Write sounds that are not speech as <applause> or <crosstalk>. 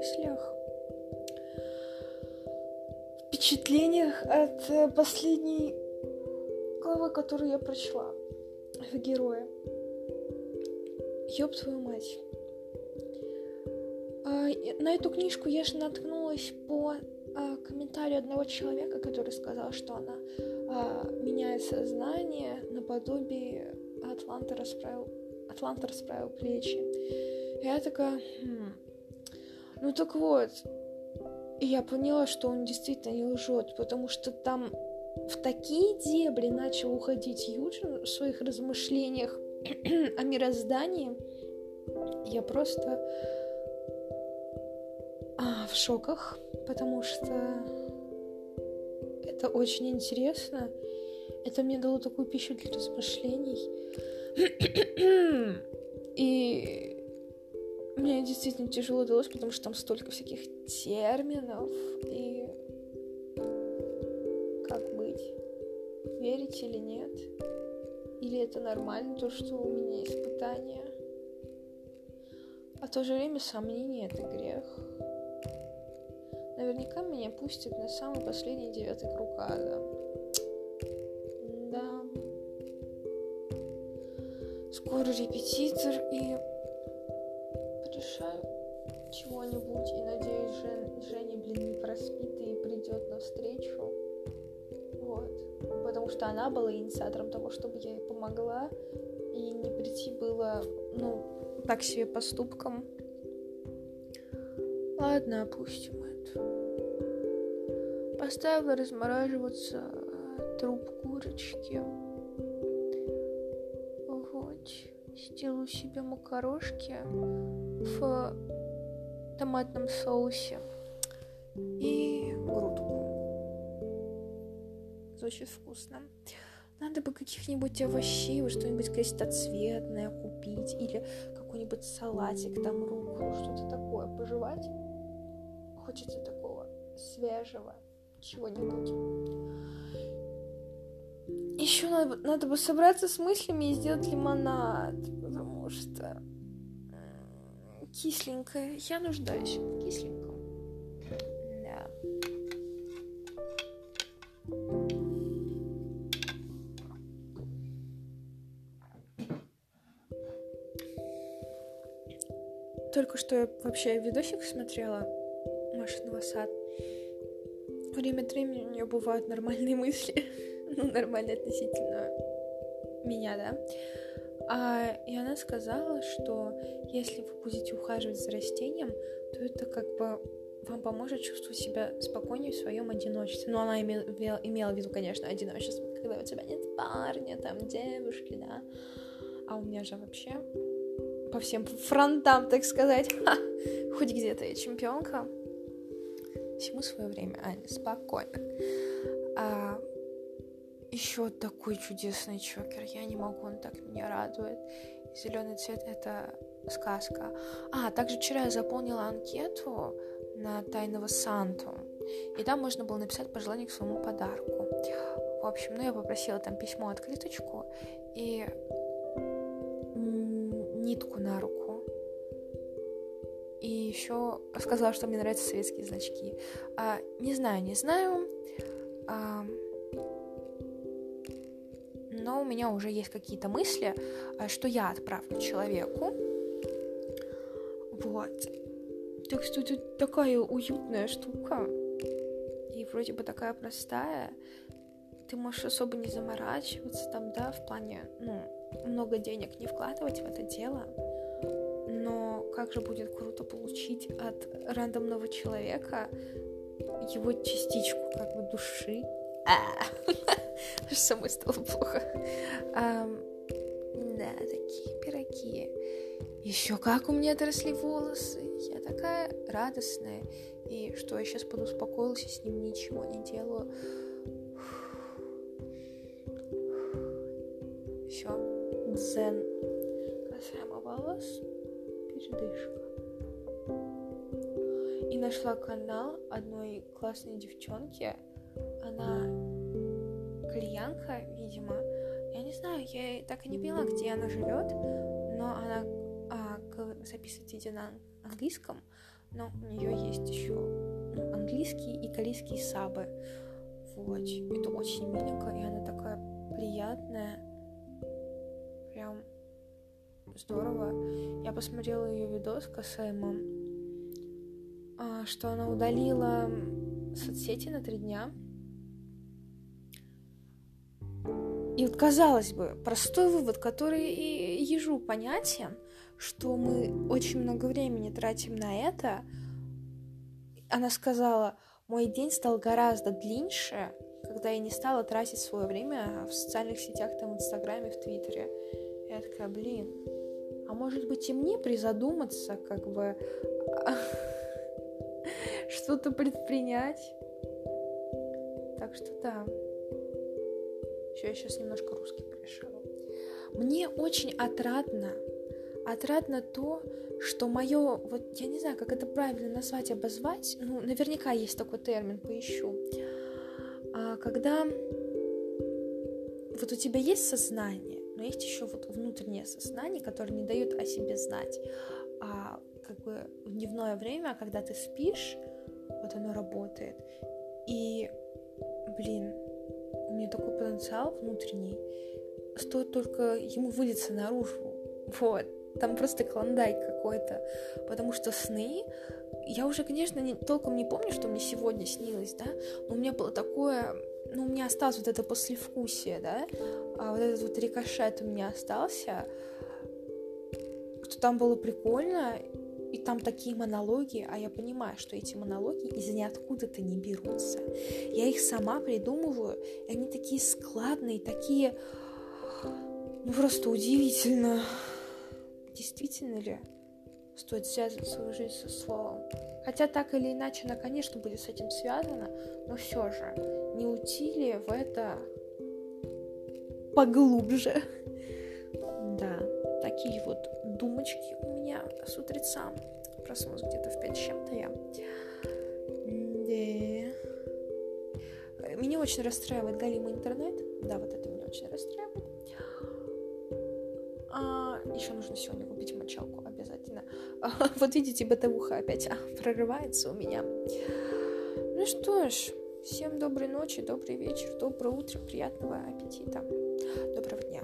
мыслях, впечатлениях от э, последней главы, которую я прочла в герое. Ёб твою мать. А, на эту книжку я же наткнулась по а, комментарию одного человека, который сказал, что она а, меняет сознание наподобие Атланта расправил, Атланта расправил плечи. Я такая, хм. Ну так вот, я поняла, что он действительно не лжет, потому что там в такие дебри начал уходить Юджин в своих размышлениях <clears throat> о мироздании. Я просто а, в шоках, потому что это очень интересно. Это мне дало такую пищу для размышлений. <clears throat> И мне действительно тяжело далось, потому что там столько всяких терминов и как быть, верить или нет, или это нормально, то, что у меня испытания. А в то же время сомнение — это грех. Наверняка меня пустят на самый последний девятый круг ада. Да. Скоро репетитор и что она была инициатором того, чтобы я ей помогла. И не прийти было, ну, так себе поступком. Ладно, опустим Поставила размораживаться труп курочки. Вот. Сделаю себе макарошки в томатном соусе Звучит вкусно. Надо бы каких-нибудь овощей, что-нибудь крестоцветное купить или какой-нибудь салатик там руколу, что-то такое пожевать. Хочется такого свежего чего-нибудь. Еще надо, надо бы собраться с мыслями и сделать лимонад, потому что кисленькое. Я нуждаюсь в кисленьком. Только что я вообще видосик смотрела Машиного сад время от времени у нее бывают нормальные мысли. <laughs> ну, нормальные относительно меня, да. А, и она сказала, что если вы будете ухаживать за растением, то это как бы вам поможет чувствовать себя спокойнее в своем одиночестве. Ну, она имела, имела в виду, конечно, одиночество, когда у тебя нет парня, там, девушки, да. А у меня же вообще по всем фронтам, так сказать, <laughs> ха, хоть где-то я чемпионка. Всему свое время, Аня, спокойно. А, еще такой чудесный чокер. Я не могу, он так меня радует. Зеленый цвет это сказка. А, также вчера я заполнила анкету на тайного Санту. И там можно было написать пожелание к своему подарку. В общем, ну я попросила там письмо, открыточку и нитку на руку и еще сказала, что мне нравятся советские значки. А, не знаю, не знаю. А, но у меня уже есть какие-то мысли, а, что я отправлю человеку. Вот. Так что это такая уютная штука. И вроде бы такая простая. Ты можешь особо не заморачиваться там, да, в плане, ну, много денег не вкладывать в это дело как же будет круто получить от рандомного человека его частичку как бы души. А, <laughs> самой стало плохо. Да, такие пироги. Еще как у меня отросли волосы. Я такая радостная. И что я сейчас подуспокоилась и с ним ничего не делаю. Все. Дзен. Касаемо волос передышка. И нашла канал одной классной девчонки. Она кореянка, видимо. Я не знаю, я так и не поняла, где она живет, но она а, записывает видео на английском, но у нее есть еще ну, английский и корейский сабы. Вот. Это очень миленько, и она такая приятная. Здорово. Я посмотрела ее видос касаемо, что она удалила соцсети на три дня. И вот, казалось бы, простой вывод, который и ежу понятен, что мы очень много времени тратим на это. Она сказала, мой день стал гораздо длиннее, когда я не стала тратить свое время в социальных сетях, там, в Инстаграме, в Твиттере. Я такая, блин, а может быть и мне призадуматься, как бы <laughs> что-то предпринять? Так что да. Еще я сейчас немножко русский порешала. Мне очень отрадно, отрадно то, что мое, вот я не знаю, как это правильно назвать, обозвать, ну, наверняка есть такой термин, поищу. А, когда вот у тебя есть сознание, но есть еще вот внутреннее сознание, которое не дает о себе знать. А как бы в дневное время, когда ты спишь, вот оно работает. И, блин, у меня такой потенциал внутренний, стоит только ему вылиться наружу. Вот. Там просто клондайк какой-то. Потому что сны... Я уже, конечно, не, толком не помню, что мне сегодня снилось, да, но у меня было такое ну, у меня осталось вот это послевкусие, да, а вот этот вот рикошет у меня остался, что там было прикольно, и там такие монологи, а я понимаю, что эти монологи из ниоткуда-то не берутся. Я их сама придумываю, и они такие складные, такие... Ну, просто удивительно. Действительно ли стоит связывать свою жизнь со словом? Хотя так или иначе она, конечно, будет с этим связана, но все же не уйти ли в это поглубже? Да, такие вот думочки у меня с утреца. Проснулась где-то в пять с чем-то я. Да. Меня очень расстраивает галимый интернет. Да, вот это меня очень расстраивает. А, еще нужно сегодня купить мочалку <laughs> вот видите, бытовуха опять а, прорывается у меня. Ну что ж, всем доброй ночи, добрый вечер, доброе утро, приятного аппетита. Доброго дня.